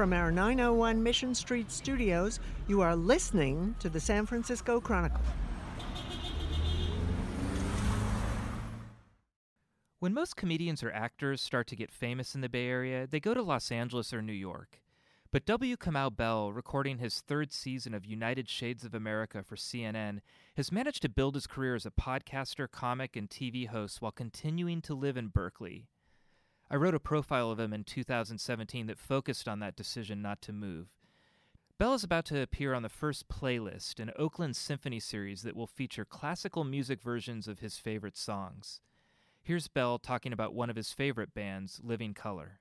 from our 901 Mission Street studios. You are listening to the San Francisco Chronicle. When most comedians or actors start to get famous in the Bay Area, they go to Los Angeles or New York. But W. Kamau Bell, recording his third season of United Shades of America for CNN, has managed to build his career as a podcaster, comic, and TV host while continuing to live in Berkeley. I wrote a profile of him in 2017 that focused on that decision not to move. Bell is about to appear on the first playlist, an Oakland Symphony series that will feature classical music versions of his favorite songs. Here's Bell talking about one of his favorite bands, Living Colour.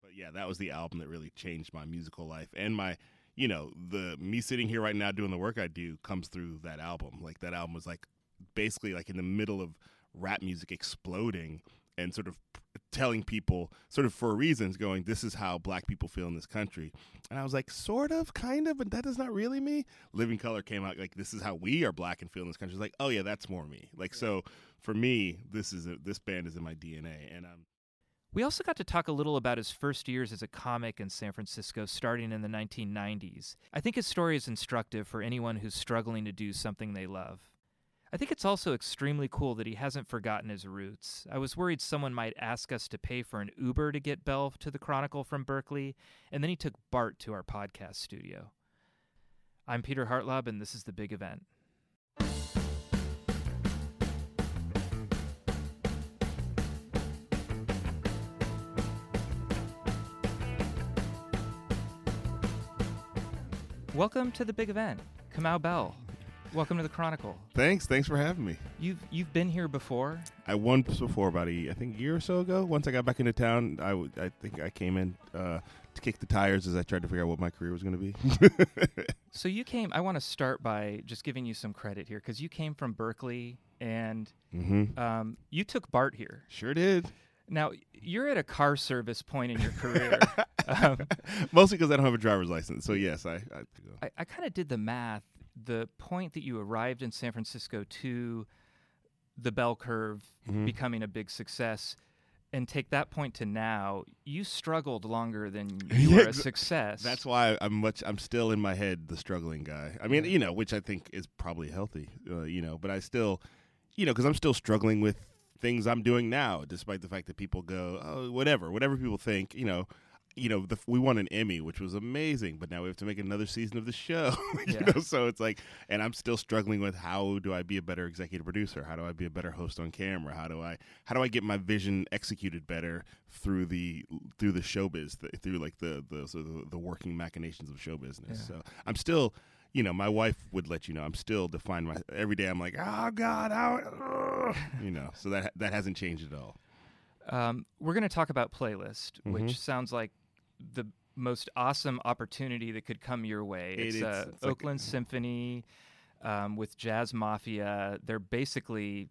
But yeah, that was the album that really changed my musical life and my, you know, the me sitting here right now doing the work I do comes through that album. Like that album was like basically like in the middle of rap music exploding and sort of telling people sort of for reasons going this is how black people feel in this country. And i was like sort of kind of but that is not really me. Living color came out like this is how we are black and feel in this country. It's like oh yeah that's more me. Like so for me this is a, this band is in my dna and um we also got to talk a little about his first years as a comic in San Francisco starting in the 1990s. I think his story is instructive for anyone who's struggling to do something they love. I think it's also extremely cool that he hasn't forgotten his roots. I was worried someone might ask us to pay for an Uber to get Bell to the Chronicle from Berkeley, and then he took BART to our podcast studio. I'm Peter Hartlaub, and this is The Big Event. Welcome to The Big Event. Kamau Bell. Welcome to the Chronicle. Thanks, thanks for having me. You've you've been here before. I once before about a I think a year or so ago. Once I got back into town, I, w- I think I came in uh, to kick the tires as I tried to figure out what my career was going to be. so you came. I want to start by just giving you some credit here because you came from Berkeley and mm-hmm. um, you took BART here. Sure did. Now you're at a car service point in your career. um, Mostly because I don't have a driver's license. So yes, I I, I, I kind of did the math the point that you arrived in San Francisco to the bell curve mm-hmm. becoming a big success and take that point to now, you struggled longer than you were a success. That's why I'm much. I'm still in my head the struggling guy. I mean, yeah. you know, which I think is probably healthy. Uh, you know, but I still, you know, because I'm still struggling with things I'm doing now, despite the fact that people go, oh, whatever, whatever people think. You know, you know, the, we won an Emmy, which was amazing, but now we have to make another season of the show. you yeah. know, so it's like, and I'm still struggling with how do I be a better executive producer? How do I be a better host on camera? How do I how do I get my vision executed better through the through the showbiz, through like the the so the, the, working machinations of show business? Yeah. So I'm still. You know, my wife would let you know. I'm still defining my every day. I'm like, oh God, how, you know. So that that hasn't changed at all. Um, we're going to talk about playlist, mm-hmm. which sounds like the most awesome opportunity that could come your way. It it's, uh, it's Oakland like, Symphony um, with Jazz Mafia. They're basically.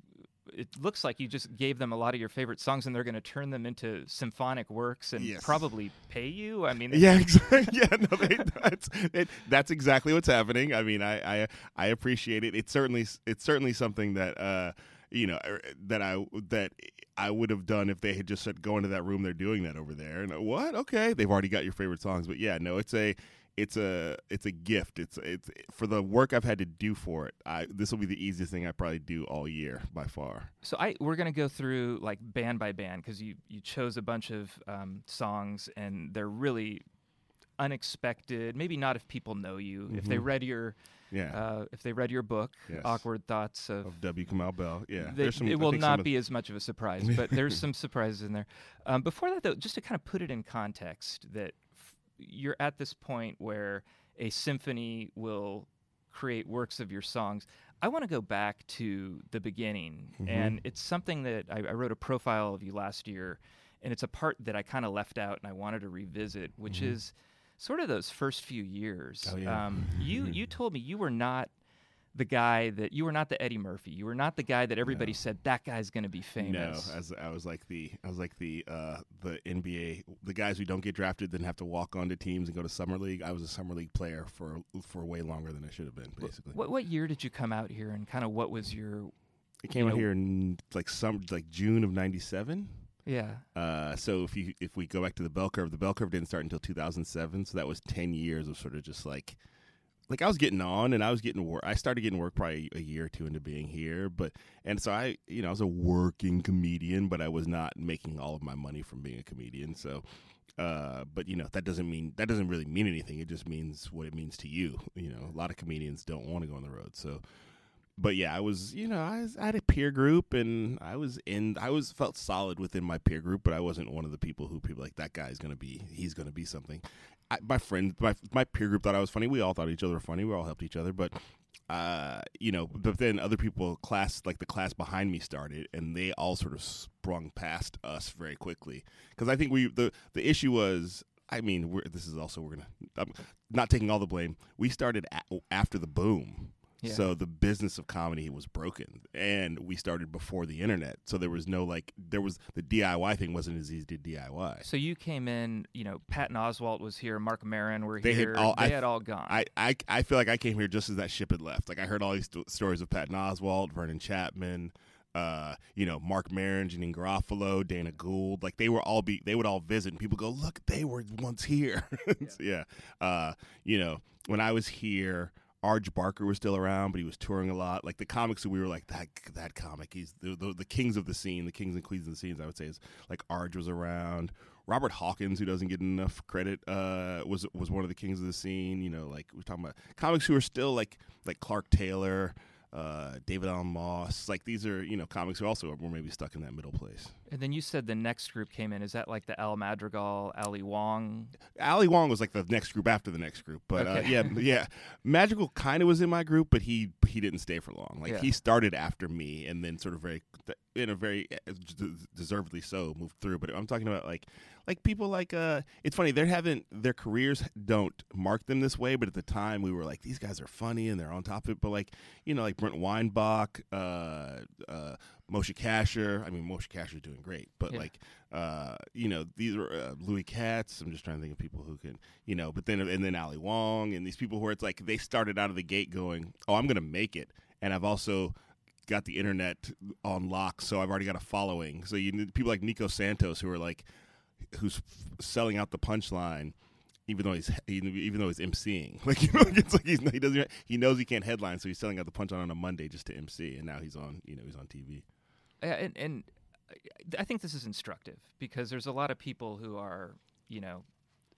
It looks like you just gave them a lot of your favorite songs, and they're going to turn them into symphonic works and yes. probably pay you. I mean, yeah, exactly. yeah, no, they, that's it, that's exactly what's happening. I mean, I, I I appreciate it. It's certainly it's certainly something that. Uh, you know er, that I that I would have done if they had just said go into that room. They're doing that over there. And uh, what? Okay, they've already got your favorite songs. But yeah, no, it's a it's a it's a gift. It's it's for the work I've had to do for it. I this will be the easiest thing I probably do all year by far. So I we're gonna go through like band by band because you you chose a bunch of um, songs and they're really unexpected. Maybe not if people know you. Mm-hmm. If they read your yeah. Uh, if they read your book, yes. Awkward Thoughts of, of W. Kamau Bell, yeah, they, some, it will not be as much of a surprise, but there's some surprises in there. Um, before that, though, just to kind of put it in context, that f- you're at this point where a symphony will create works of your songs. I want to go back to the beginning, mm-hmm. and it's something that I, I wrote a profile of you last year, and it's a part that I kind of left out and I wanted to revisit, which mm-hmm. is sort of those first few years. Oh, yeah. um, you you told me you were not the guy that you were not the Eddie Murphy. You were not the guy that everybody no. said that guy's going to be famous. No, as I was like the I was like the uh, the NBA the guys who don't get drafted then have to walk onto teams and go to summer league. I was a summer league player for for way longer than I should have been. Basically, what what year did you come out here and kind of what was your? I came out know, here in like some like June of '97. Yeah. Uh, so if you if we go back to the bell curve, the bell curve didn't start until 2007. So that was 10 years of sort of just like like I was getting on and I was getting work. I started getting work probably a year or two into being here, but and so I, you know, I was a working comedian, but I was not making all of my money from being a comedian. So, uh, but you know, that doesn't mean that doesn't really mean anything. It just means what it means to you. You know, a lot of comedians don't want to go on the road. So, but yeah, I was, you know, I, was, had a peer group and I was in, I was felt solid within my peer group, but I wasn't one of the people who people like that guy's gonna be, he's gonna be something. I, my friend, my my peer group thought I was funny. We all thought each other were funny. We all helped each other, but uh, you know, but then other people, class like the class behind me started, and they all sort of sprung past us very quickly. Because I think we the the issue was, I mean, this is also we're gonna I'm not taking all the blame. We started a- after the boom. Yeah. So the business of comedy was broken, and we started before the internet. So there was no like, there was the DIY thing wasn't as easy to DIY. So you came in, you know, Patton Oswalt was here, Mark Maron were They had here. all- they I- had all gone. I, I I feel like I came here just as that ship had left. Like I heard all these sto- stories of Patton Oswalt, Vernon Chapman, uh, you know, Mark Maron, Janeane Garofalo, Dana Gould. Like they were all be they would all visit and people go, Look, they were once here. yeah. Uh, you know, when I was here, Arj Barker was still around, but he was touring a lot. Like the comics that we were like that that comic, he's the, the the kings of the scene, the kings and queens of the scenes. I would say is like Arj was around. Robert Hawkins, who doesn't get enough credit, uh, was was one of the kings of the scene. You know, like we're talking about comics who are still like like Clark Taylor, uh, David Allen Moss. Like these are you know comics who also were maybe stuck in that middle place. And then you said the next group came in. Is that like the Al Madrigal, Ali Wong? Ali Wong was like the next group after the next group, but uh, yeah, yeah. Madrigal kind of was in my group, but he he didn't stay for long. Like Yeah. he started after me, and then sort of very in a very uh, deservedly so moved through. But I'm talking about like like people like uh, it's funny they haven't their careers don't mark them this way, but at the time we were like these guys are funny and they're on top of it. But like you know like Brent Weinbach, uh, uh, Moshe Kasher. I mean Moshe Kasher's doing great, but Yeah. like uh, you know, these are uh, Louis Katz. I'm just trying to think of people who can, you know, but then and then Ali Wong and these people who it's like they started out of the gate going, "Oh, I'm going to make it," and I've also got the internet on lock, so I've already got a following. So you need people like Nico Santos who are like, who's f- selling out the punchline. Even though he's even though he's emceeing, like you know, it's like he's, he doesn't he knows he can't headline, so he's selling out the punchline on a Monday just to MC, and now he's on you know he's on TV. Yeah, and, and I think this is instructive because there's a lot of people who are, you know,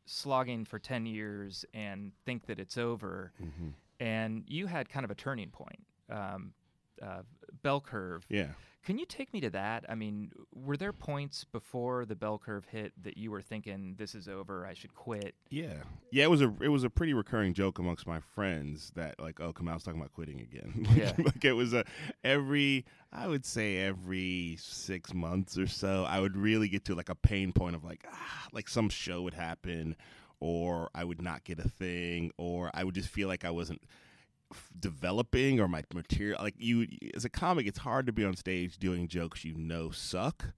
slogging for 10 years and think that it's over. Mm-hmm. And you had kind of a turning point, um, uh, bell curve. Yeah. Can you take me to that? I mean, were there points before the bell curve hit that you were thinking, this is over, I should quit? Yeah, yeah. It was a it was a pretty recurring joke amongst my friends that like, oh, come Kamau's talking about quitting again. like, Yeah. like it was a every I would say every six months or so, I would really get to like a pain point of like ah, like some show would happen, or I would not get a thing, or I would just feel like I wasn't developing or my material like you as a comic it's hard to be on stage doing jokes you know suck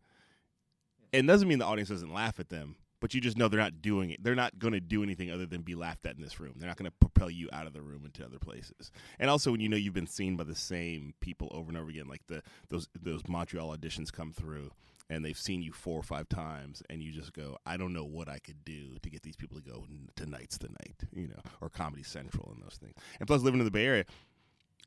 it doesn't mean the audience doesn't laugh at them, but you just know they're not doing it. They're not going to do anything other than be laughed at in this room. They're not going to propel you out of the room into other places. And also, when you know you've been seen by the same people over and over again, like the those those Montreal auditions come through, and they've seen you four or five times, and you just go, I don't know what I could do to get these people to go. Tonight's the night, you know, or Comedy Central and those things. And plus, living in the Bay Area,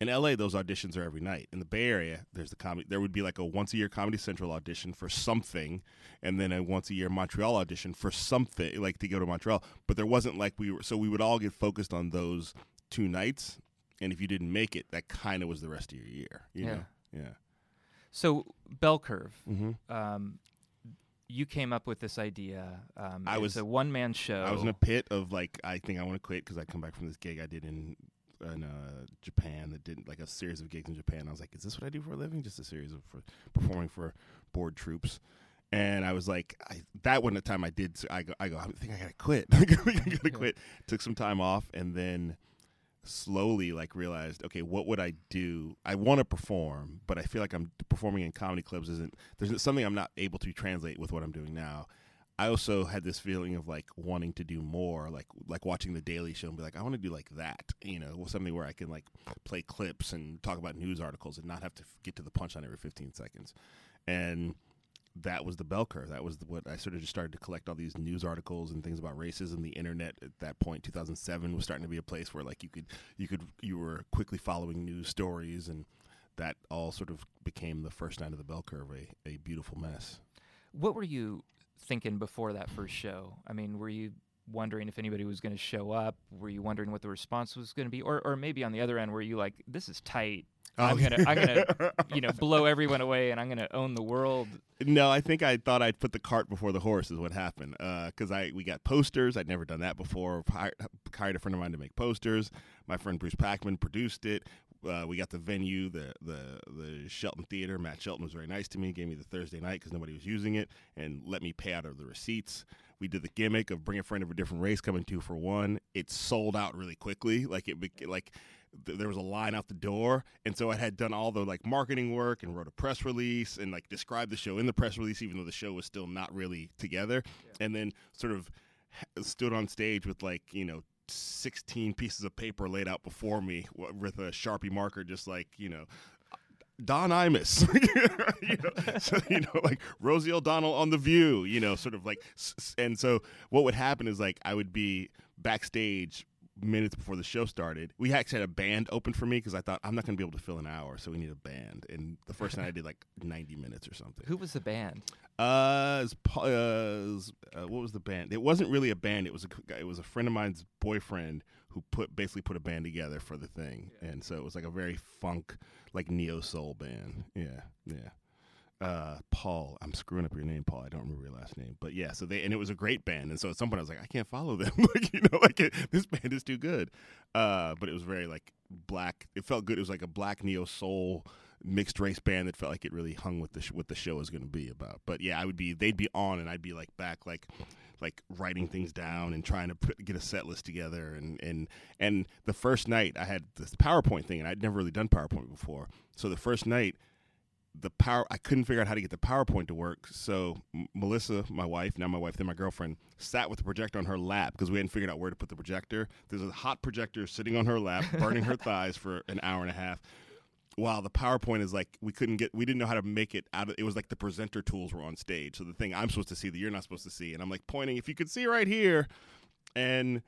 in LA, those auditions are every night. In the Bay Area, there's the comedy. There would be like a once a year Comedy Central audition for something, and then a once a year Montreal audition for something, like to go to Montreal. But there wasn't like we were. So we would all get focused on those two nights, and if you didn't make it, that kind of was the rest of your year. You Yeah. know? Yeah. So, bell curve. Mm-hmm. Um, you came up with this idea. Um, I was- a one man show. I was in a pit of like, I think I want to quit because I come back from this gig I did in in uh, Japan that didn't like a series of gigs in Japan. I was like, is this what I do for a living? Just a series of for performing for bored troops. And I was like, I, that wasn't the time I did. So I go, I go, I think I gotta quit. I gotta quit. Took some time off, and then slowly like realized, okay, what would I do? I want to perform, but I feel like I'm performing in comedy clubs isn't. There's something I'm not able to translate with what I'm doing now. I also had this feeling of like wanting to do more, like like watching the Daily Show and be like, I want to do like that, you know, something where I can like play clips and talk about news articles and not have to get to the punchline every 15 seconds. And that was the bell curve. That was what I sort of just started to collect all these news articles and things about racism. The internet at that point, 2007, was starting to be a place where like you could you could you were quickly following news stories, and that all sort of became the first night of the bell curve, a, a beautiful mess. What were you thinking before that first show? I mean, were you wondering if anybody was going to show up? Were you wondering what the response was going to be, or or maybe on the other end, were you like, "This is tight. I'm Oh. gonna I'm gonna you know blow everyone away, and I'm gonna own the world." No, I think I thought I'd put the cart before the horse is what happened. Because I we got posters. I'd never done that before. Hired, hired a friend of mine to make posters. My friend Bruce Packman produced it. Uh, we got the venue, the the the Shelton Theater. Matt Shelton was very nice to me. Gave me the Thursday night because nobody was using it, and let me pay out of the receipts. We did the gimmick of bring a friend of a different race, coming two for one. It sold out really quickly. Like it, like th- there was a line out the door and so i had done all the like marketing work and wrote a press release and like described the show in the press release even though the show was still not really together and then sort of stood on stage with like you know 16 pieces of paper laid out before me with a sharpie marker just like you know Don Imus, you know, so, you know, like Rosie O'Donnell on The View, you know, sort of like, and so what would happen is like I would be backstage minutes before the show started. We actually had a band open for me because I thought I'm not going to be able to fill an hour, so we need a band. And the first night I did like 90 minutes or something. Who was the band? Uh, was uh, was, uh, what was the band? It wasn't really a band. It was a it was a friend of mine's boyfriend who put basically put a band together for the thing, and so it was like a very funk, like neo soul band. Yeah, yeah. Uh, Paul, I'm screwing up your name, Paul. I don't remember your last name, but yeah. So they and it was a great band, and so at some point I was like, I can't follow them. like you know, like it, this band is too good. Uh, but it was very like black. It felt good. It was like a black neo soul mixed race band that felt like it really hung with the sh- what the show was going to be about. But yeah, I would be they'd be on and I'd be like back like like writing things down and trying to put, get a set list together and and and the first night I had this PowerPoint thing and I'd never really done PowerPoint before. So the first night the power I couldn't figure out how to get the PowerPoint to work. So M- Melissa, my wife, now my wife, then my girlfriend, sat with the projector on her lap because we hadn't figured out where to put the projector. There's a hot projector sitting on her lap, burning her thighs for an hour and a half. While the PowerPoint is like we couldn't get, we didn't know how to make it out of. It was like the presenter tools were on stage, so the thing I'm supposed to see that you're not supposed to see, and I'm like pointing. If you could see right here, and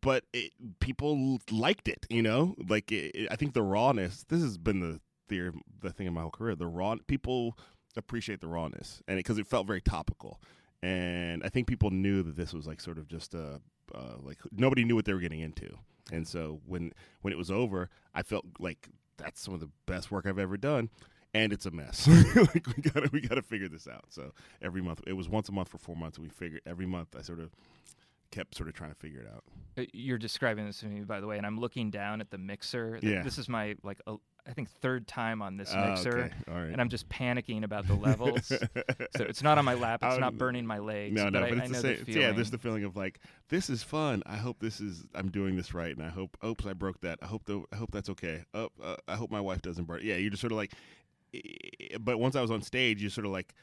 but it, people liked it, you know. Like it, it- I think the rawness. This has been the theory, the thing in my whole career. The raw people appreciate the rawness, and because it, felt very topical, and I think people knew that this was like sort of just a uh, like nobody knew what they were getting into, and so when when it was over, I felt like that's some of the best work I've ever done. And it's a mess. like we gotta we gotta figure this out. So every month it was once a month for four months, and we figured every month I sort of kept sort of trying to figure it out. Uh, You're describing this to me, by the way, and I'm looking down at the mixer. Yeah. This is my like I think third time on this Oh, mixer, okay. Right. and I'm just panicking about the levels. so it's not on my lap. It's Um, not burning my legs. no, no, but, but, I, I it's know the same. the feeling. yeah, there's the feeling of like this is fun. I hope this is I'm doing this right, and I hope oops I broke that. I hope the I hope that's okay. Oh, uh, I hope my wife doesn't burn. Yeah, you're just sort of like. But once I was on stage, you sort of like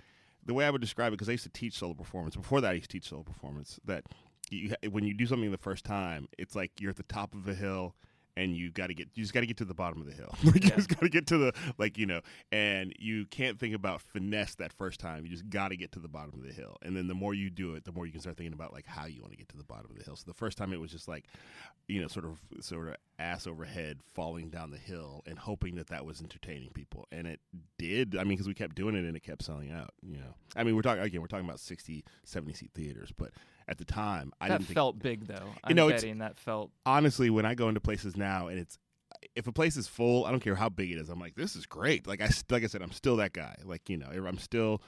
the way I would describe it because I used to teach solo performance. Before that, I used to teach solo performance. That you when you do something the first time, it's like you're at the top of a hill. And you got to get, you just got to get to the bottom of the hill. like, You Yeah. just got to get to the, like you know, and you can't think about finesse that first time. You just got to get to the bottom of the hill, and then the more you do it, the more you can start thinking about like how you want to get to the bottom of the hill. So the first time it was just like, you know, sort of sort of ass overhead falling down the hill and hoping that that was entertaining people, and it did. I mean, because we kept doing it and it kept selling out. You know, I mean, we're talking again, we're talking about 60, 70 seat theaters, but at the time, I that didn't think felt big though. I'm know, it's- betting that felt. honestly, when I go into places now and it's if a place is full, I don't care how big it is. I'm like, this is great. Like I like I said, I'm still that guy. Like you know, I'm still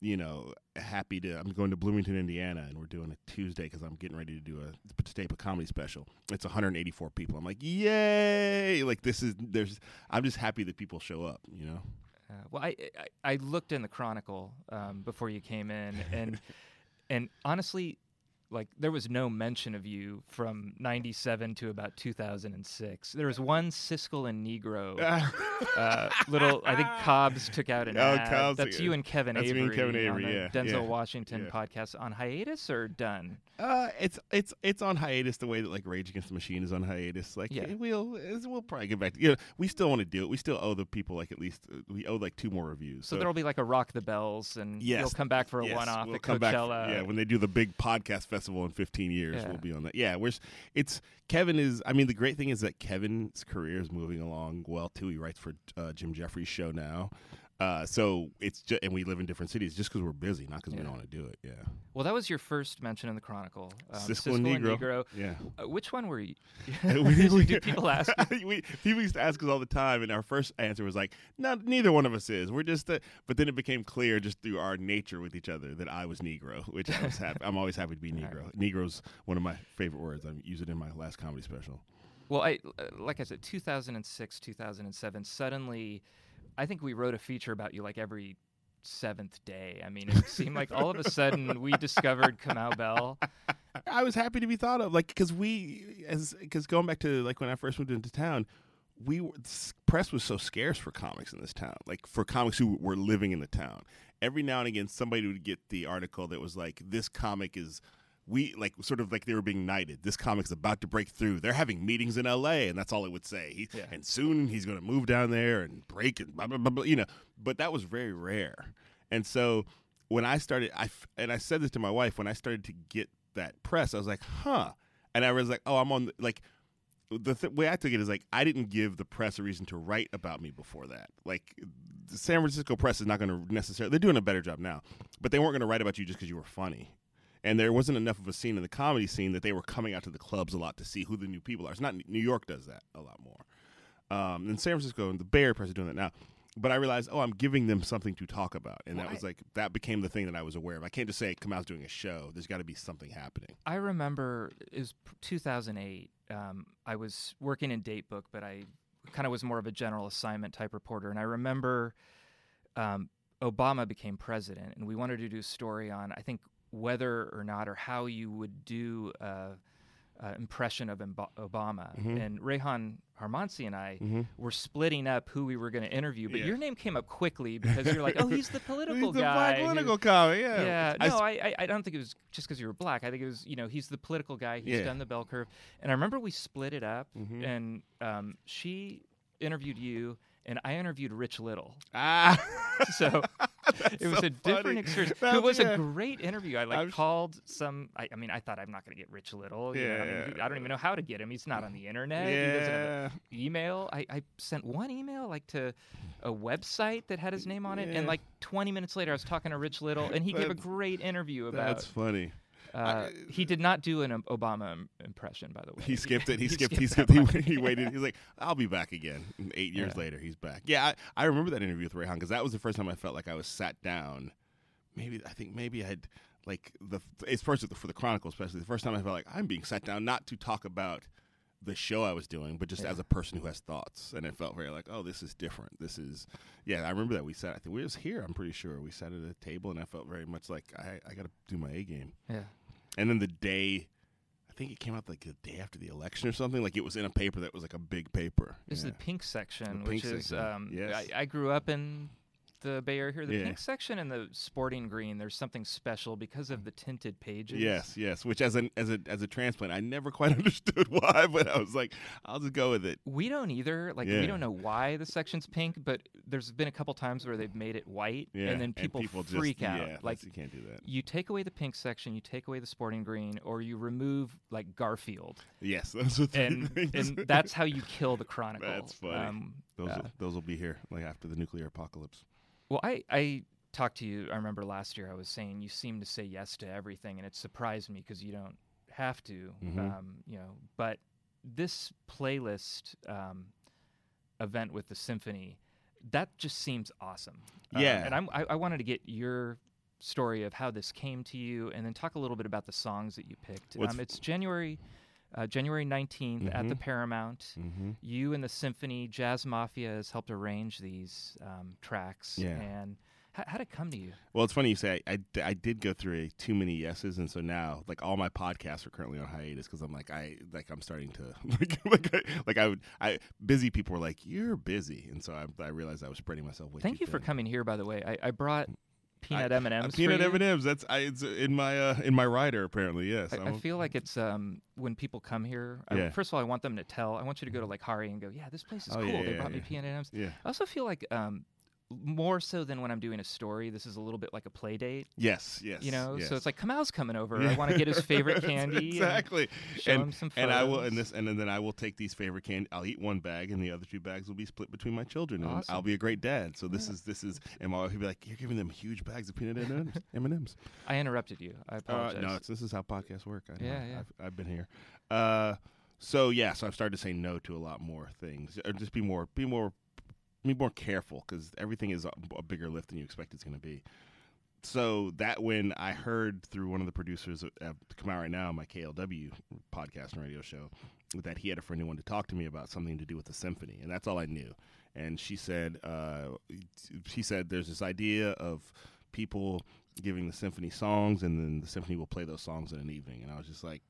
you know happy to. I'm going to Bloomington, Indiana, and we're doing a Tuesday because I'm getting ready to do a to tape a comedy special. It's 184 people. I'm like, yay! Like this is there's. I'm just happy that people show up. You know. Uh, well, I, I I looked in the Chronicle um, before you came in, and and honestly, like there was no mention of you from 97 to about 2006 there was one siskel and negro uh, little i think cobbs took out an Oh, ad. Cobbs that's you and kevin that's me avery and Kevin Avery, yeah, denzel yeah, washington yeah. podcast on hiatus or done Uh, it's it's it's on hiatus the way that like Rage Against the Machine is on hiatus. Like Yeah. we'll we'll probably get back. to You know, we still want to do it. We still owe the people like at least uh, we owe like two more reviews. so, there'll be like a rock the bells and Yes. you'll come back for a Yes, one-off we'll at come back coachella yeah, when they do the big podcast festival in 15 years, Yeah. we'll be on that. Yeah, we're it's Kevin is. I mean, the great thing is that Kevin's career is moving along well too. He writes for uh, Jim Jefferies' show now. Uh, so it's just, and we live in different cities just because we're busy, not because we don't want to do it. Yeah, well that was your first mention in the chronicle um, Siskel and Negro. yeah. Uh, which one were you We- do people ask we, people used to ask us all the time, and our first answer was like, "No, neither one of us is. We're just." Uh, but then it became clear just through our nature with each other that I was Negro, which I was happy. I'm always happy to be Negro. Negro's one of my favorite words. I use it in my last comedy special. Well, I uh, like I said, 2006, 2007. Suddenly, I think we wrote a feature about you like every seventh day. I mean, it seemed like all of a sudden we discovered Kamau Bell. I was happy to be thought of, like because we, as because going back to like when I first moved into town, we were, press was so scarce for comics in this town, like for comics who were living in the town. Every now and again, somebody would get the article that was like, "This comic is." We like sort of like they were being knighted. This comic's about to break through. They're having meetings in L.A. and that's all it would say. He, Yeah. And soon he's going to move down there and break and blah, blah blah blah. You know, but that was very rare. And so when I started, I and I said this to my wife when I started to get that press, I was like, huh. And I was like, oh, I'm on the, like the th- way I took it is like I didn't give the press a reason to write about me before that. Like the San Francisco press is not going to necessarily they're doing a better job now, but they weren't going to write about you just because you were funny. And there wasn't enough of a scene in the comedy scene that they were coming out to the clubs a lot to see who the new people are. It's not New York does that a lot more. Um, and San Francisco and the Bay Area press is doing that now. But I realized, oh, I'm giving them something to talk about, and that was I- like that became the thing that I was aware of. I can't just say come out doing a show. There's got to be something happening. I remember it was 2008. Um, I was working in Datebook, but I kind of was more of a general assignment type reporter. And I remember um, Obama became president, and we wanted to do a story on, I think, whether or not or how you would do a, a impression of Obama. Mhm. And Reyhan Harmanci and I Mm-hmm. were splitting up who we were going to interview, but Yeah. your name came up quickly because you're like, oh, he's the political He's the guy. black who- political comic, yeah. yeah, I no, I, I, don't think it was just because you were black. I think it was, you know, he's the political guy. He's Yeah. done the bell curve. And I remember we split it up, Mhm. and um, she interviewed you, and I interviewed Rich Little. ah, So it was so a different funny. experience. It was yeah. a great interview. I like I'm called some. I, I mean, I thought I'm not going to get Rich Little. you know, I, mean, Yeah. I don't even know how to get him. He's not on the internet. He doesn't have yeah. an email. I, I sent one email like to a website that had his name on it, Yeah. and like 20 minutes later, I was talking to Rich Little, and he gave a great interview about. That's funny. Uh, he did not do an um, Obama im- impression, by the way. He skipped it. He, skipped. He that skipped. He, part. he waited. He's like, "I'll be back again." And eight years Yeah. later, he's back. Yeah, I, I remember that interview with Reyhan because that was the first time I felt like I was sat down. Maybe I think maybe I'd like the it's first for the Chronicle, especially the first time I felt like I'm being sat down not to talk about the show I was doing, but just Yeah. as a person who has thoughts, and it felt very like, oh, this is different. This is, yeah. I remember that we sat. I think we was here. I'm pretty sure we sat at a table, and I felt very much like I, I got to do my A game. Yeah. And then the day, I think it came out like the day after the election or something. Like it was in a paper that was like a big paper. This Yeah. is the pink section, The which pink is section, um, yes. I, I grew up in the Bay Area here. The Yeah. pink section and the sporting green. There's something special because of the tinted pages. Yes, yes. Which as an as a as a transplant, I never quite understood why, but I was like, I'll just go with it. We don't either. Like Yeah. we don't know why the section's pink, but there's been a couple times where they've made it white, Yeah, and then people, just- freak out. Yeah, like you can't do that. you take away the pink section, you take away the sporting green, or you remove like Garfield, Yes, those are three and things. and that's how you kill the Chronicle. That's funny. Um, those uh, will, those will be here like after the nuclear apocalypse. Well, I, I talked to you. I remember last year I was saying you seem to say yes to everything, and it surprised me because you don't have to. Mhm. Um, you know, but this playlist um, event with the symphony, that just seems awesome. Um, Yeah. and I'm, I, I wanted to get your story of how this came to you, and then talk a little bit about the songs that you picked. Um, it's January. Uh, January 19th at the Mhm. Paramount. Mm-hmm. You and the symphony, Jazz Mafia has helped arrange these um, tracks. Yeah. And How, how'd it come to you? Well, it's funny you say I, I, I did go through a too many yeses, and so now like all my podcasts are currently on hiatus because I'm like I like I'm starting to like like I, like I would I busy people were like you're busy, and so I, I realized I was spreading myself way. Thank you for coming here, by the way. I, I brought peanut M and M's. peanut M and M's. That's I, it's in my uh, in my rider apparently. Yes, I, I feel like it's um, when people come here. I, Yeah. first of all, I want them to tell. I want you to go to like Hari and go, "Yeah, this place is Oh, cool. yeah, they yeah, brought me peanut M&Ms." yeah. I also feel like um, more so than when I'm doing a story. This is a little bit like a play date. Yes, yes. You know, yes. so it's like Kamau's coming over. Yeah. I want to get his favorite candy. and exactly. show and him some and I will and this and then I will take these favorite candy. I'll eat one bag, and the other two bags will be split between my children, and I'll be a great dad. So this Yeah. is this is, and my wife will be like, "You're giving them huge bags of peanut M and M's." I interrupted you. I Uh, apologize. no, it's, this is how podcasts work. I know. Yeah, yeah. I've, I've been here. Uh, so yeah, so I've started to say no to a lot more things, or just be more, be more, be more careful because everything is a, a bigger lift than you expect it's going to be. So that when I heard through one of the producers at Kamau Right Now, my KALW podcast and radio show, that he had a friend who wanted to talk to me about something to do with the symphony, and that's all I knew. And she said, uh, she said, there's this idea of people giving the symphony songs, and then the symphony will play those songs in an evening. And I was just like,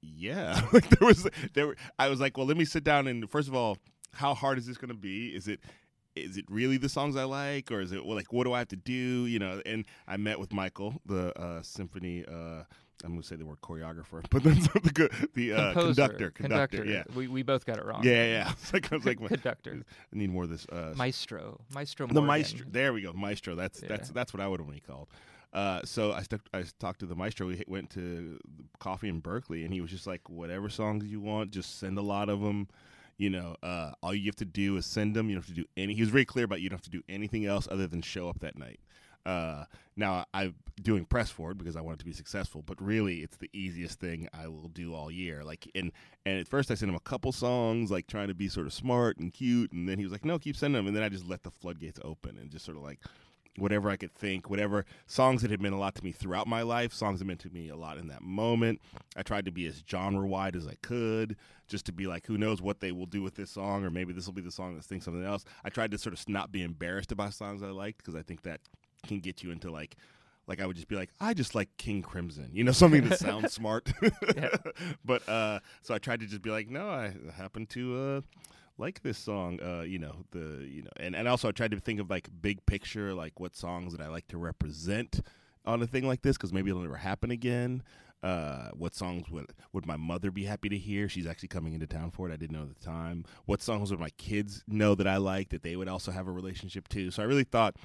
yeah, like there was, there. Were, I was like, well, let me sit down and first of all, how hard is this going to be? Is it is it really the songs I like, or is it well, like what do I have to do? You know, and I met with Michael, the uh, symphony. Uh, I'm going to say the word choreographer, but then the the uh, Composer, conductor, conductor, yeah, We, we both got it wrong. yeah, yeah. It's like I was like, I conductor. need more of this. Uh, Maestro. Maestro. the maestro. There we go, maestro. That's that's Yeah. that's what I would want to called. Uh, so I stuck. I talked to the maestro. We went to coffee in Berkeley, and he was just like, "Whatever songs you want, just send a lot of them." You know, uh, all you have to do is send them. You don't have to do any. He was very clear about you don't have to do anything else other than show up that night. Uh, now I'm doing press for it because I want it to be successful, but really it's the easiest thing I will do all year. Like, and and at first I sent him a couple songs, like trying to be sort of smart and cute, and then he was like, "No, keep sending them," and then I just let the floodgates open and just sort of like whatever I could think, whatever songs that had meant a lot to me throughout my life, songs that meant to me a lot in that moment. I tried to be as genre wide as I could, just to be like, who knows what they will do with this song, or maybe this will be the song that sings something else. I tried to sort of not be embarrassed about songs I liked because I think that can get you into like. Like I would just be like, I just like King Crimson, you know, something that sounds smart. But uh, so I tried to just be like, no, I happen to uh, like this song uh you know the you know and, and also i tried to think of like big picture like what songs that i like to represent on a thing like this because maybe it'll never happen again. Uh what songs would would my mother be happy to hear? She's actually coming into town for it. I didn't know at the time. What songs would my kids know that i like that they would also have a relationship to? So i really thought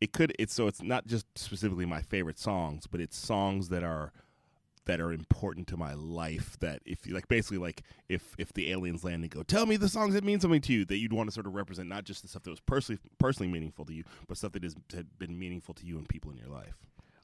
it could it's so it's not just specifically my favorite songs but it's songs that are that are important to my life that if you like basically like if if the aliens land and go tell me the songs that mean something to you that you'd want to sort of represent not just the stuff that was personally personally meaningful to you but stuff that has had been meaningful to you and people in your life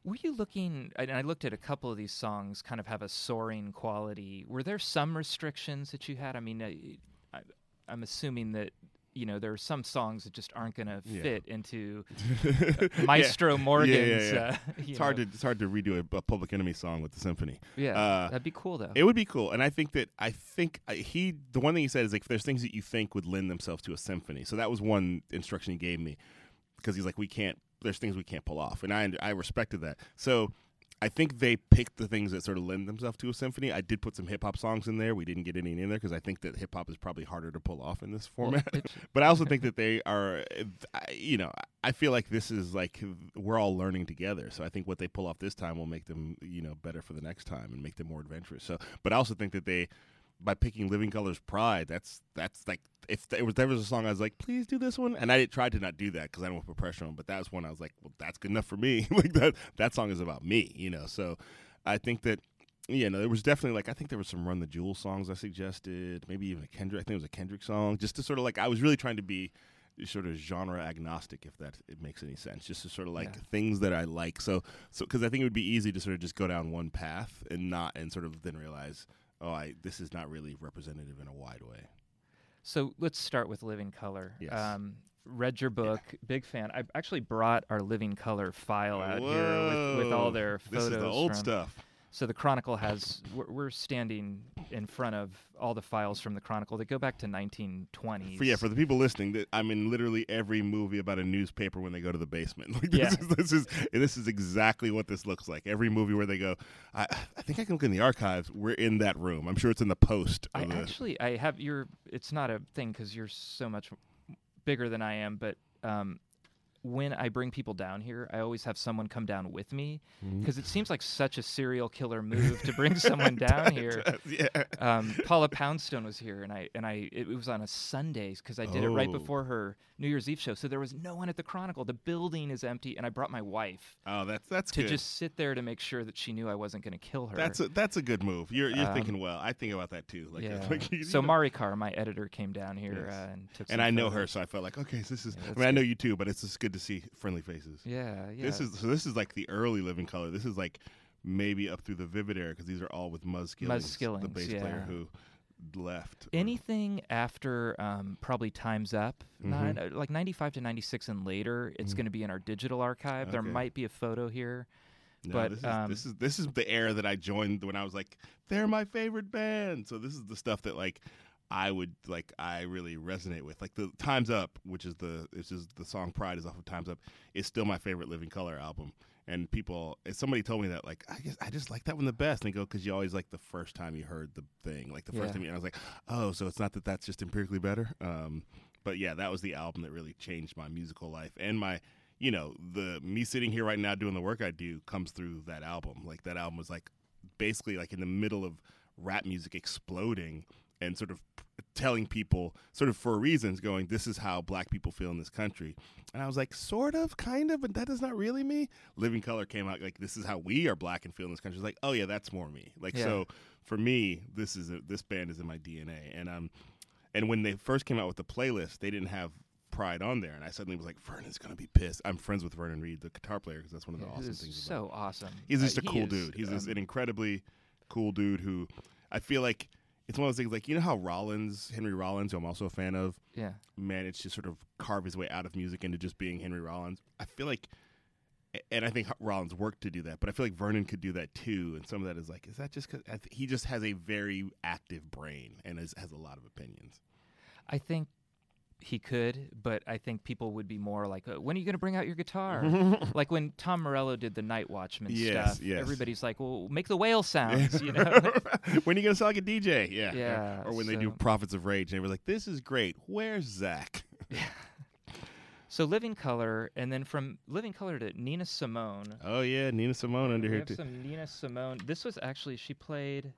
Were you looking? And I looked at a couple of these songs, kind of have a soaring quality. Were there some restrictions that you had? I mean, uh, I, I'm assuming that you know there are some songs that just aren't going to Yeah. fit into Maestro Morgan's. yeah. Uh, it's hard to it's hard to redo a, a Public Enemy song with the symphony Yeah, uh, that'd be cool though. It would be cool, and I think that I think uh, he the one thing he said is like there's things that you think would lend themselves to a symphony. So that was one instruction he gave me because he's like we can't. There's things we can't pull off, and I I respected that. So I think they picked the things that sort of lend themselves to a symphony. I did put some hip hop songs in there. We didn't get any in there because I think that hip hop is probably harder to pull off in this format. but I also think that they are, you know, I feel like this is like we're all learning together. So I think what they pull off this time will make them, you know, better for the next time and make them more adventurous. So, but I also think that they, by picking Living Colors Pride, that's that's like if there was there was a song I was like, please do this one, and I tried to not do that because I don't want to put pressure on. But that was one I was like, well, that's good enough for me. like that that song is about me, you know. So I think that. Yeah, no, there was definitely like I think there was some Run the Jewels songs I suggested, maybe even a Kendrick. I think it was a Kendrick song, just to sort of like I was really trying to be sort of genre agnostic, if that it makes any sense, just to sort of like Yeah. things that I like. So, so because I think it would be easy to sort of just go down one path and not, and sort of then realize, oh, I this is not really representative in a wide way. So let's start with Living Color. Yes. Um, read your book, big fan. I actually brought our Living Color file out here with, with all Whoa. their This photos. is the old from- stuff. So the Chronicle has we're, we're standing in front of all the files from the Chronicle that go back to 1920s. For, yeah, for the people listening, I'm in literally every movie about a newspaper when they go to the basement. Like this, Yeah. is, this is this is exactly what this looks like. Every movie where they go, I, I think I can look in the archives. We're in that room. I'm sure it's in the post. I the- actually I have your. It's not a thing because you're so much bigger than I am, but. Um, when I bring people down here, I always have someone come down with me Mm-hmm. because it seems like such a serial killer move to bring someone down here. yeah. um, Paula Poundstone was here, and I and I it, was on a Sunday because I did it right Oh. before her New Year's Eve show. So there was no one at the Chronicle. The building is empty, and I brought my wife Oh, that's that's to good. just sit there to make sure that she knew I wasn't going to kill her. That's a that's a good move. You're you're Um, thinking well. I think about that too. Like, yeah. like, you so Mari Carr, my editor, came down here Yes. uh, and took. and I know her, so I felt like okay, so this is. Yeah, I mean, I know you too, but it's just good to see friendly faces. Yeah, yeah. This is so. This is like the early Living Color. This is like maybe up through the Vivid era because these are all with Muzz Skillings, Muzz the Skillings, bass player who left. anything after um, probably Times Up, Mhm. nine, uh, like 95 to 96 and later, it's Mhm. going to be in our digital archive. There might be a photo here. No, but, this is, um, this is this is the era that I joined when I was like, they're my favorite band. So this is the stuff that like I would like I really resonate with. Like the Times Up, which is the which is the song Pride is off of Times Up, is still my favorite Living Color album. And people, if somebody told me that, like, I guess I just like that one the best. And they go, because you always like the first time you heard the thing, like the first Yeah. time. You, and I was like, oh, so it's not that that's just empirically better. Um, but yeah, that was the album that really changed my musical life and my you know, the me sitting here right now doing the work I do comes through that album. Like that album was like basically like in the middle of rap music exploding and sort of telling people sort of for reasons going this is how black people feel in this country. And i was like sort of kind of but that is not really me. Living color came out like this is how we are black and feel in this country. It's like oh yeah that's more me. Like Yeah. so for me this is a, this band is in my dna and um and when they first came out with the playlist they didn't have pride on there. And i suddenly was like vernon's gonna be pissed. I'm friends with Vernon Reid the guitar player because that's one of the Yeah, awesome things is about so awesome. He's Uh, just a cool is, dude. He's just um, an incredibly cool dude who I feel like it's one of those things like you know how Rollins, Henry Rollins, who I'm also a fan of, yeah. managed to sort of carve his way out of music into just being Henry Rollins. I feel like and I think Rollins worked to do that, but I feel like Vernon could do that too. And some of that is like, is that just because he just has a very active brain and is, has a lot of opinions? I think he could, but I think people would be more like, uh, when are you going to bring out your guitar? like when Tom Morello did the Nightwatchman Yes, stuff, yes. everybody's like, well, make the whale sounds, you know? when are you gonna sound like a DJ? Yeah, Yeah, Or when they do so- Prophets of Rage, and they were like, "This is great. Where's Zach?" so Living Color, and then from Living Color to Nina Simone. Oh yeah, Nina Simone under we here too. some Nina Simone. This was actually she played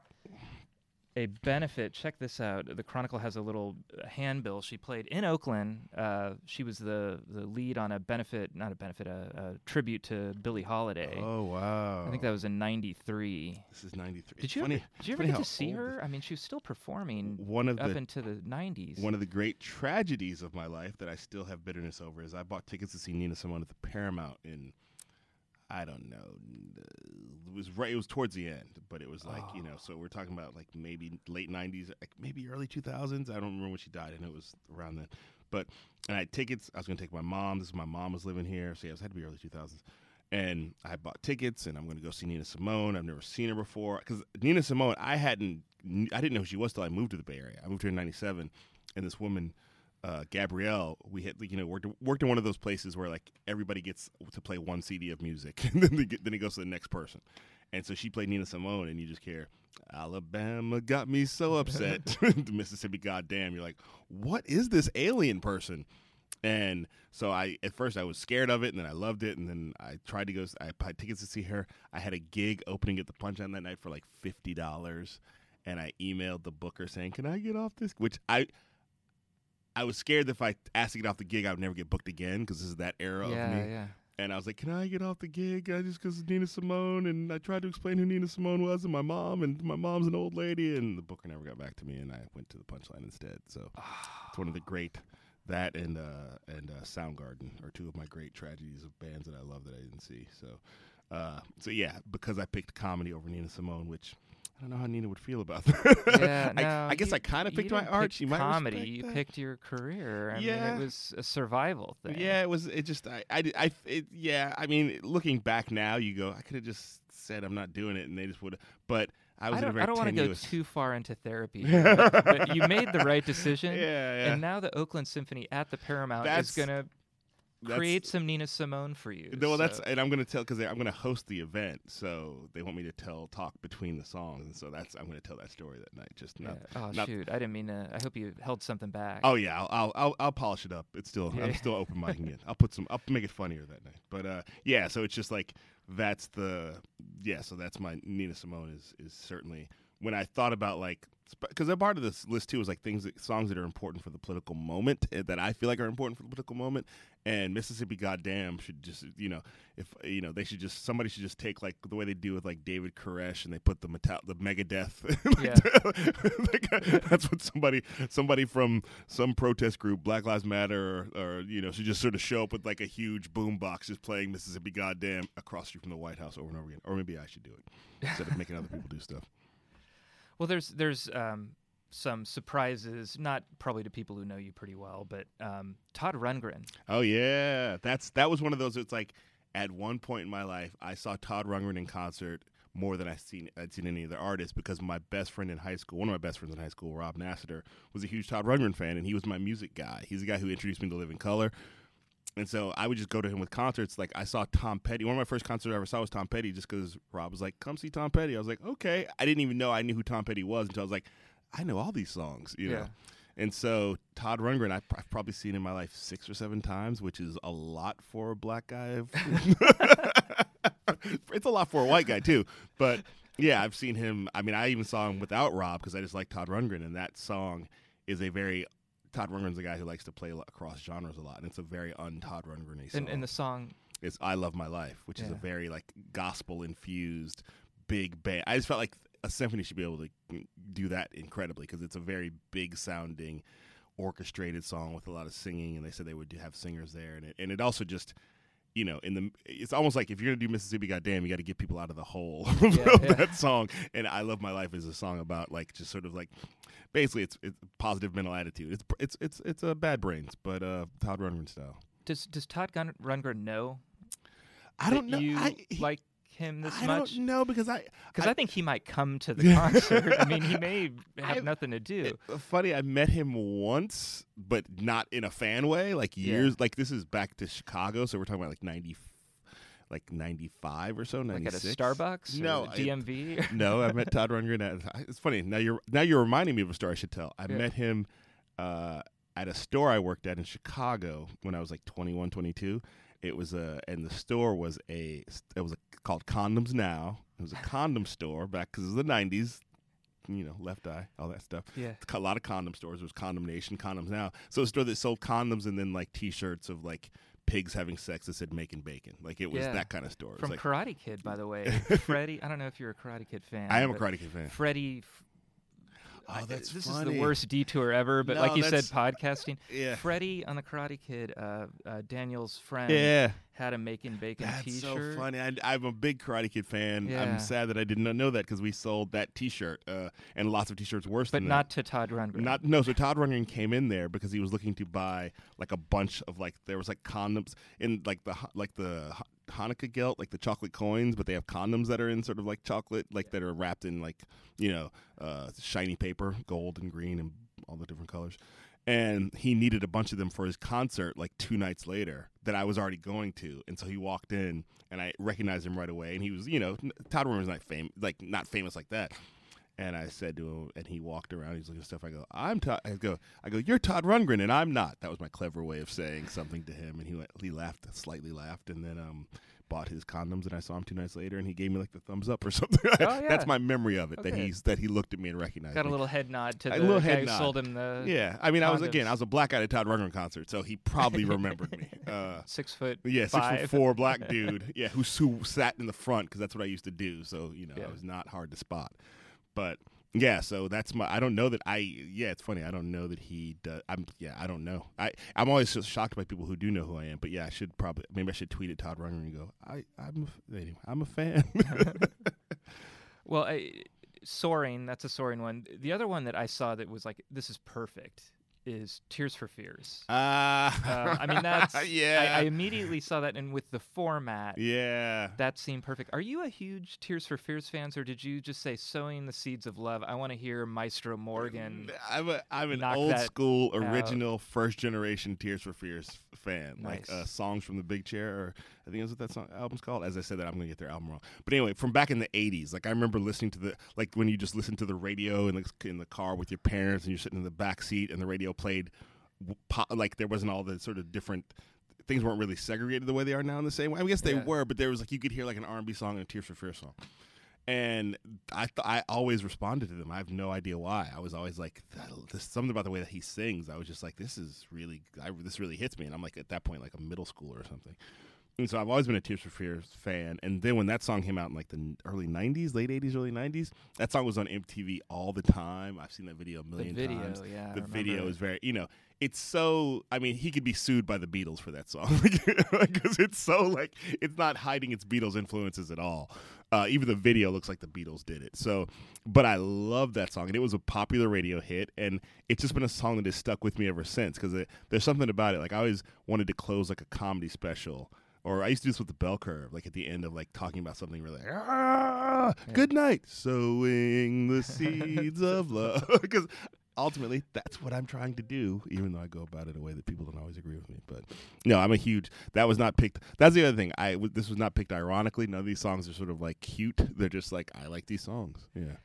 a benefit. Check this out. The Chronicle has a little uh, handbill. She played in Oakland. Uh, she was the the lead on a benefit, not a benefit, a, a tribute to Billie Holiday. Oh wow! I think that was in '93. this is '93. Did you funny, ever, did you ever get to see her? I mean, she was still performing One of up the into the '90s. one of the great tragedies of my life that I still have bitterness over is I bought tickets to see Nina Simone at the Paramount in I don't know. It was right it was towards the end but it was like you know oh. so we're talking about like maybe late 90s like maybe early 2000s I don't remember when she died and it was around then. But and I had tickets. I was going to take my mom. This is my mom was living here. So yeah, it had to be early 2000s and I bought tickets and I'm going to go see Nina Simone. I've never seen her before. Because Nina Simone I hadn't I didn't know who she was till I moved to the Bay Area. I moved here in 97 and this woman uh, Gabrielle, we had you know worked worked in one of those places where like everybody gets to play one CD of music, and then they get, then it goes to the next person, and so she played Nina Simone, and you just hear Alabama got me so upset, Mississippi, goddamn, you're like, what is this alien person? And so I at first I was scared of it, and then I loved it, and then I tried to go. I bought tickets to see her. I had a gig opening at the Punchline that night for like fifty dollars, and I emailed the booker saying, "Can I get off this?" Which I I was scared that if I asked to get off the gig, I would never get booked again because this is that era yeah, of me. yeah. And I was like, "Can I get off the gig uh, just because of Nina Simone?" And I tried to explain who Nina Simone was and my mom, and my mom's an old lady, and the booker never got back to me, and I went to the Punchline instead. So it's one of the great that and uh, and uh, Soundgarden are two of my great tragedies of bands that I love that I didn't see. So uh, so yeah, because I picked comedy over Nina Simone, which I don't know how Nina would feel about that. Yeah, I, no, I guess you- I kind of picked my art. She might comedy. You that. picked your career. I Yeah. mean, it was a survival thing. Yeah, it was. It just. I. I. I it, yeah. I mean, looking back now, you go. I could have just said I'm not doing it, and they just would. But I was I in a don't, I don't want to go too far into therapy, but, but you made the right decision. Yeah, yeah. And now the Oakland Symphony at the Paramount That's- is going to create some Nina Simone for you. No, well, that's so- and I'm gonna tell because I'm gonna host the event, so they want me to tell talk between the songs, and so that's I'm gonna tell that story that night. Just not. yeah. Oh not- shoot! I didn't mean to. I hope you held something back. Oh yeah, I'll, I'll I'll I'll polish it up. It's still I'm still open micing it. I'll put some. I'll make it funnier that night. But uh, yeah. So it's just like that's the yeah. So that's my Nina Simone is is certainly when I thought about like because a part of this list too is like things that songs that are important for the political moment eh, that I feel like are important for the political moment. And Mississippi Goddamn should just you know if you know they should just somebody should just take like the way they do with like David Koresh and they put the metal the Megadeth like, that's what somebody somebody from some protest group Black Lives Matter or, or you know should just sort of show up with like a huge boom box just playing Mississippi Goddamn across street from the White House over and over again or maybe I should do it instead of making other people do stuff. Well, there's there's um, some surprises, not probably to people who know you pretty well, but um, Todd Rundgren. Oh yeah, that's that was one of those. It's like at one point in my life, I saw Todd Rundgren in concert more than I seen I'd seen any other artist because my best friend in high school, one of my best friends in high school, Rob Nassiter, was a huge Todd Rundgren fan, and he was my music guy. He's the guy who introduced me to Living Colour. And so I would just go to him with concerts. Like I saw Tom Petty. One of my first concerts I ever saw was Tom Petty, just because Rob was like, "Come see Tom Petty." I was like, "Okay." I didn't even know I knew who Tom Petty was until I was like, "I know all these songs," you know. Yeah. And so Todd Rundgren, I've, I've probably seen in my life six or seven times, which is a lot for a black guy. it's a lot for a white guy too, but yeah, I've seen him. I mean, I even saw him without Rob because I just like Todd Rundgren, and that song is a very Todd Rundgren's a guy who likes to play across genres a lot, and it's a very un Todd Rundgren song. And, and the song, is "I Love My Life," which is a very like gospel infused big band. I just felt like a symphony should be able to do that incredibly because it's a very big sounding, orchestrated song with a lot of singing. And they said they would have singers there, and it, and it also just. You know, in the it's almost like if you're gonna do Mississippi Goddam, you got to get people out of the hole of Yeah, yeah. that song. And I love my life is a song about like just sort of like basically it's it's positive mental attitude. It's it's it's it's a bad brains, but uh Todd Rundgren style. does does Todd Gun- Rundgren know I don't know. you I, he- like him this I much? don't know because I Because I, think he might come to the concert. I mean, he may have I- nothing to do. It- uh, funny, I met him once, but not in a fan way. Like Yeah. years, like this is back to Chicago, so we're talking about like ninety, like ninety five or so, like at a. Starbucks? or No, the I- DMV? no, I met Todd Rundgren. At, it's funny now. You're now you're reminding me of a story I should tell. I Yeah. met him uh, at a store I worked at in Chicago when I was like 21, 22. It was a and the store was a it was a, called Condoms Now. It was a condom store back because it was the nineties. You know, left eye, all that stuff. yeah. a lot of condom stores. There was Condom Nation, Condoms Now. So a store that sold condoms and then like T-shirts of like pigs having sex that said "making bacon." Like it was Yeah. that kind of story. From like, Karate Kid, by the way. Freddie, I don't know if you're a Karate Kid fan. I am a Karate Kid fan. Freddie. Oh, I- that's this is the worst detour ever, but No, like you said, podcasting. Yeah, Freddie on the Karate Kid, uh, uh, Daniel's friend, yeah. had a making bacon That's T-shirt. so funny. I, I'm a big Karate Kid fan. Yeah. I'm sad that I did not know that because we sold that T-shirt uh, and lots of T-shirts worse but not to Todd Rundgren. Not no. So Todd Rundgren came in there because he was looking to buy like a bunch of like there was like condoms in like the like the Hanukkah gelt like the chocolate coins, but they have condoms that are in sort of like chocolate like that are wrapped in like you know uh, shiny paper, gold and green and all the different colors. And he needed a bunch of them for his concert like two nights later that I was already going to. And so he walked in and I recognized him right away. And he was, you know, Todd Rundgren's not famous, like not famous like that. And I said to him, and he walked around. He's looking at stuff. I go, I'm Todd. I go, I go, you're Todd Rundgren, and I'm not. That was my clever way of saying something to him. And he went, he laughed, slightly laughed, and then um, bought his condoms. And I saw him two nights later, and he gave me like the thumbs up or something. Oh, yeah. That's my memory of it. That he's that he looked at me and recognized Got a me. little head nod to A the little guy head who nod. sold him the Yeah, I mean, I was again. I was a black guy at Todd Rundgren concert, so he probably remembered me. Uh, six foot. yeah, six five. foot four black dude. Yeah, who who sat in the front because that's what I used to do. So you know, Yeah. I was not hard to spot. But yeah, so that's my. I don't know that I. Yeah, it's funny. I don't know that he does. I'm. Yeah, I don't know. I I'm always just shocked by people who do know who I am. But yeah, I should probably maybe I should tweet at Todd Rundgren and go. I I'm anyway, I'm a fan. Well, I, Soaring, that's a soaring one. The other one that I saw that was like, this is perfect is Tears for Fears. Uh, Uh, I mean, that's yeah, I, I immediately saw that, and with the format, yeah. that seemed perfect. Are you a huge Tears for Fears fans, or did you just say "Sowing the Seeds of Love"? I want to hear Maestro Morgan. I'm a I'm an old school, out. original, first generation Tears for Fears fan. Like uh, songs from the Big Chair, or I think that's what that song album's called. As I said that, I'm gonna get their album wrong. But anyway, from back in the '80s, like I remember listening to the like when you just listen to the radio in the in the car with your parents, and you're sitting in the back seat, and the radio played, pop, like there wasn't all the sort of different. Things weren't really segregated the way they are now in the same way. I guess they Yeah. were, but there was like you could hear like an R&B song and a Tears for Fears song and I th- I always responded to them. I have no idea why. I was always like, there's something about the way that he sings. I was just like, this is really, I, this really hits me. And I'm like at that point like a middle schooler or something. And so I've always been a Tears for Fears fan. And then when that song came out in like the early '90s, late '80s, early '90s, that song was on MTV all the time. I've seen that video a The million video, times. yeah. The video is very, you know, it's so. I mean, he could be sued by the Beatles for that song because it's so like it's not hiding its Beatles influences at all. Uh, even the video looks like the Beatles did it. So, but I love that song, and it was a popular radio hit, and it's just been a song that has stuck with me ever since. Because there's something about it. Like I always wanted to close like a comedy special, or I used to do this with the bell curve, like at the end of like talking about something really. Ah, Yeah. Good night, sowing the seeds of love. Because ultimately, that's what I'm trying to do, even though I go about it in a way that people don't always agree with me. But no, I'm a huge. That was not picked. That's the other thing. I w- this was not picked ironically. None of these songs are sort of like cute. They're just like I like these songs. Yeah.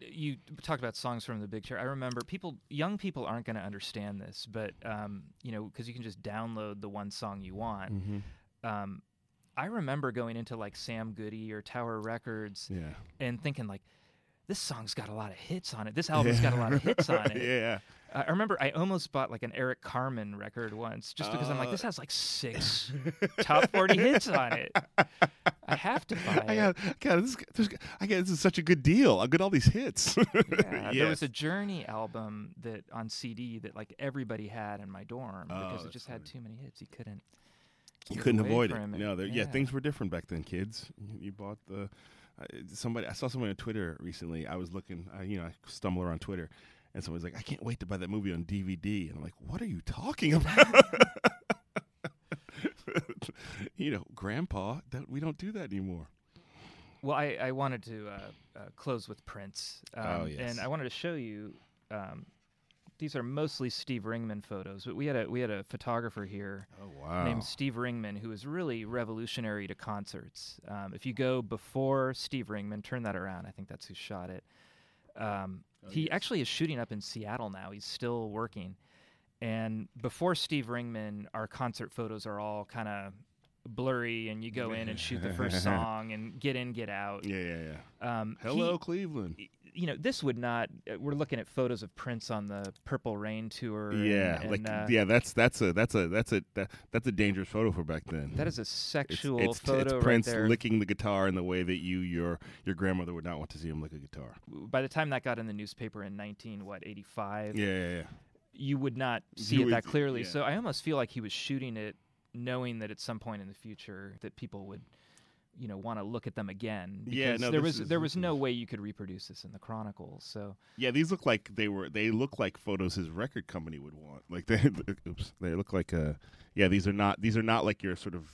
you talked about songs from the big chair. I remember people, young people aren't going to understand this, but um, you know, because you can just download the one song you want. Mm-hmm. Um, I remember going into like Sam Goody or Tower Records Yeah. and thinking like, this song's got a lot of hits on it. This album's got a lot of hits on it. yeah. I I remember I almost bought like an Eric Carmen record once just because I'm like, Uh, this has like six top 40 hits on it. I have to buy I it. God, this, this, I got, this is such a good deal. I get all these hits. Yeah, There was a Journey album that on CD that like everybody had in my dorm Oh, because it just had too many hits. You couldn't. you couldn't avoid it. No, there, yeah. yeah. things were different back then, kids. You, you bought the uh, somebody. I saw someone on Twitter recently. I was looking. I, you know, I stumble around Twitter, and someone's like, "I can't wait to buy that movie on DVD." And I'm like, "What are you talking about?" you know, Grandpa, that we don't do that anymore. Well, I, I wanted to uh, uh, close with Prince. Um, Oh, yes. And I wanted to show you. Um, these are mostly Steve Ringman photos, but we had a we had a photographer here Oh wow! named Steve Ringman, who is really revolutionary to concerts. Um, if you go before Steve Ringman, turn that around. I think that's who shot it. Um, Oh, he yes. actually is shooting up in Seattle now. He's still working. And before Steve Ringman, our concert photos are all kind of blurry, and you go in and shoot the first song and get in, get out. yeah, yeah, yeah. Um, he- Hello, Cleveland. You know, this would not. uh, We're looking at photos of Prince on the Purple Rain tour. Yeah, and, like uh, yeah, that's that's a that's a that's a that, that's a dangerous photo for back then. That is a sexual it's, photo it's Prince licking the guitar in the way that you your your grandmother would not want to see him lick a guitar. By the time that got in the newspaper in 19 what 85, Yeah, yeah, yeah. you would not see You it that clearly. yeah. So I almost feel like he was shooting it knowing that at some point in the future that people would you know want to look at them again because Yeah, no, there was is- there was no way you could reproduce this in the chronicles. So Yeah, these look like they were. They look like photos his record company would want. Like they, oops, they look like. Uh, yeah, these are not. These are not like your sort of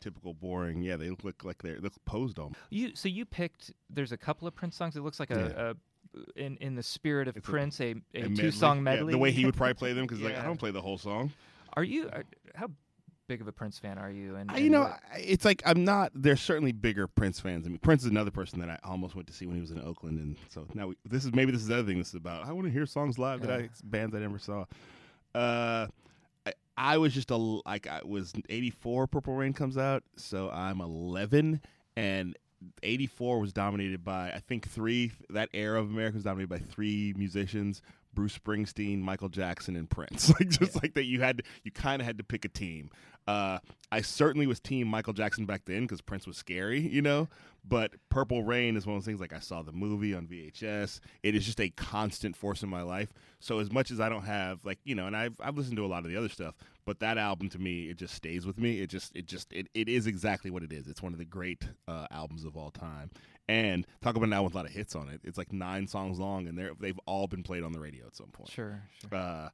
typical boring. Yeah, they look like, they're they look posed on. you so you picked there's a couple of Prince songs it looks like a, a in in the spirit of It's Prince a, a, And two song yeah, medley. the way he would probably play them because like I don't play the whole song. Are you are, how big of a Prince fan are you? And, and you know, what- it's like I'm not. There's certainly bigger Prince fans. I mean, Prince is another person that I almost went to see when he was in Oakland, and so now we, this is maybe this is the other thing. This is about. I want to hear songs live that I bands I never saw. Uh, I, I was just a like I was 84. Purple Rain comes out, so I'm 11, and 84 was dominated by I think three. That era of America was dominated by three musicians. Bruce Springsteen, Michael Jackson, and Prince. Like just Yeah. like that, you had you kind of had to pick a team. Uh, I certainly was team Michael Jackson back then because Prince was scary, you know. But Purple Rain is one of those things like I saw the movie on VHS. It is just a constant force in my life. So as much as I don't have like you know, and I've I've listened to a lot of the other stuff, but that album to me it just stays with me. It just it just it, it is exactly what it is. It's one of the great uh, albums of all time. And talk about album with a lot of hits on it. It's like nine songs long, and they're they've all been played on the radio at some point. Sure, sure. Uh,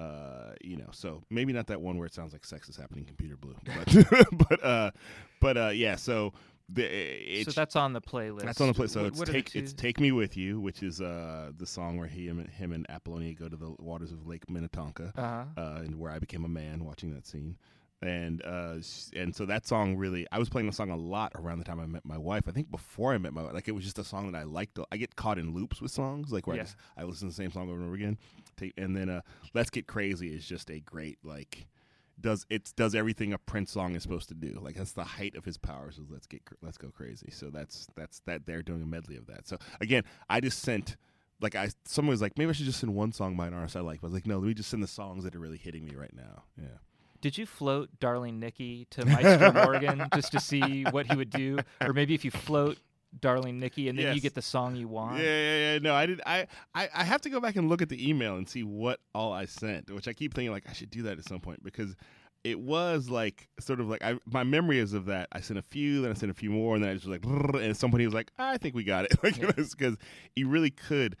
uh, you know, so maybe not that one where it sounds like sex is happening, computer blue, but but uh, but uh, yeah. So the it's, so that's on the playlist. that's on the play. So What- it's what take it's take me with you, which is uh the song where he and him and Apollonia go to the waters of Lake Minnetonka, Uh-huh. uh, and where I became a man watching that scene. And uh, and so that song really, I was playing the song a lot around the time I met my wife. I think before I met my wife, like it was just a song that I liked. I get caught in loops with songs, like where Yeah. I just I listen to the same song over and over again. And then uh, Let's Get Crazy is just a great like does it does everything a Prince song is supposed to do. Like that's the height of his powers. Is let's get let's go crazy. So that's that's that they're doing a medley of that. So again, I just sent like I someone was like maybe I should just send one song by an artist I like. But I was like no, let me just send the songs that are really hitting me right now. Yeah. Did you float Darling Nikki to Maestro Morgan just to see what he would do? Or maybe if you float Darling Nikki and then you get the song you want? Yeah, yeah, yeah. No, I did. I, I, I have to go back and look at the email and see what all I sent, which I keep thinking like I should do that at some point because it was like sort of like I my memory is of that. I sent a few, then I sent a few more, and then I just was like, and somebody was like, I think we got it. Like Yeah. because you really could.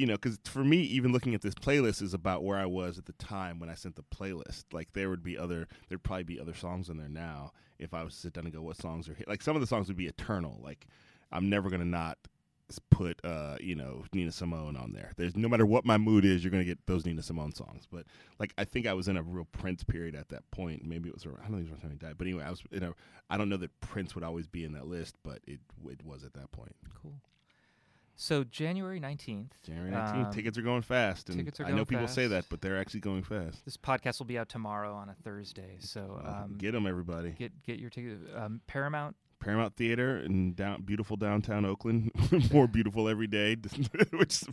You know, because for me, even looking at this playlist is about where I was at the time when I sent the playlist. Like, there would be other, there'd probably be other songs in there now if I was to sit down and go, what songs are hit? Like, some of the songs would be eternal. Like, I'm never gonna not put uh you know Nina Simone on there. There's no matter what my mood is, you're gonna get those Nina Simone songs. But like I think I was in a real Prince period at that point. Maybe it was around, I don't was around time he died. But anyway, I was in a I don't know that Prince would always be in that list, but it it was at that point. Cool. So January 19th. January 19th, um, tickets are going fast, and tickets are going I know people say that, but they're actually going fast. This podcast will be out tomorrow on a Thursday. So um, get them, everybody. get get your ticket. Um, Paramount. Paramount Theater in down beautiful downtown Oakland, more beautiful every day, which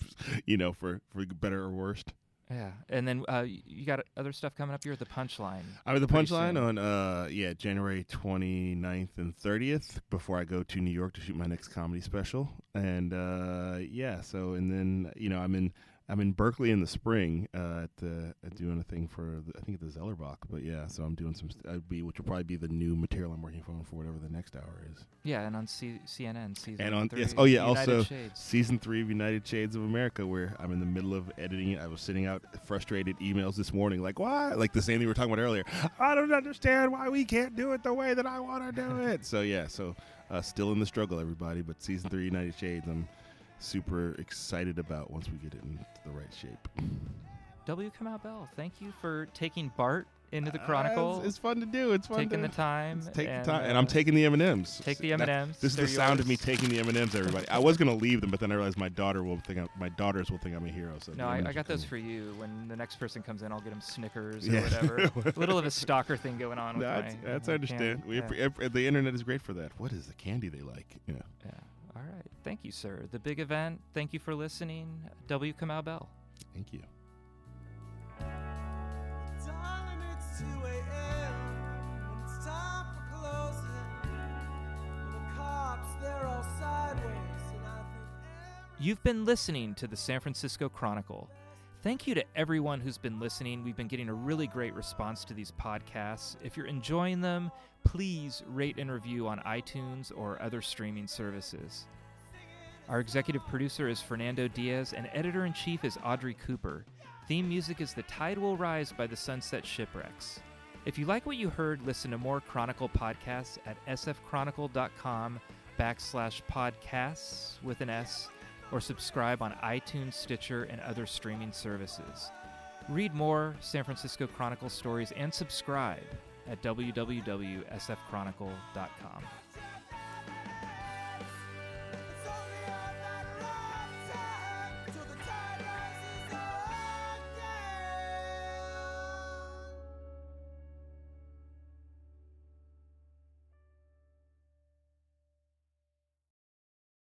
you know for for better or worse. Yeah, and then uh, you got other stuff coming up here at the Punchline. I mean, the punchline on uh yeah January 29th and 30th before I go to New York to shoot my next comedy special, and uh yeah, so and then you know I'm in I'm in Berkeley in the spring uh, at the at doing a thing for the, I think at the Zellerbach, but yeah, so I'm doing some st- I'd be which will probably be the new material I'm working on for whatever the next hour is. Yeah, and on C- CNN season. And on three, yes, oh yeah, United also Shades. season three of United Shades of America, where I'm in the middle of editing it. I was sending out frustrated emails this morning, like why, like the same thing we were talking about earlier. I don't understand why we can't do it the way that I want to do it. so yeah, so uh, still in the struggle, everybody. But season three United Shades, I'm super excited about once we get it into the right shape. W. Kamau Bell, thank you for taking BART into the Uh, it's, it's fun to do. It's fun taking to the time. Take and, the time, and uh, I'm taking the M and M's. take the M&Ms. This is the sound of me taking the M and M's. Everybody, I was gonna leave them, but then I realized my daughter will think I'm, my daughters will think I'm a hero. So No, I, I got those for you. When the next person comes in, I'll get them Snickers or Yeah. whatever. a little of a stalker thing going on with That's, my. that's my I understand. can- We yeah. the internet is great for that. What is the candy they like? You know. yeah. All right. Thank you, sir. The big event. Thank you for listening. W. Kamau Bell. Thank you. Darling, it's 2 a.m. and it's time for closing. The cops, they're all sideways, and I think every You've been listening to the San Francisco Chronicle. Thank you to everyone who's been listening. We've been getting a really great response to these podcasts. If you're enjoying them, please rate and review on iTunes or other streaming services. Our executive producer is Fernando Diaz, and editor in chief is Audrey Cooper. Theme music is The Tide Will Rise by the Sunset Shipwrecks. If you like what you heard, listen to more Chronicle podcasts at sfchronicle.com backslash podcasts with an S or subscribe on iTunes, Stitcher, and other streaming services. Read more San Francisco Chronicle stories and subscribe at www.sfchronicle.com.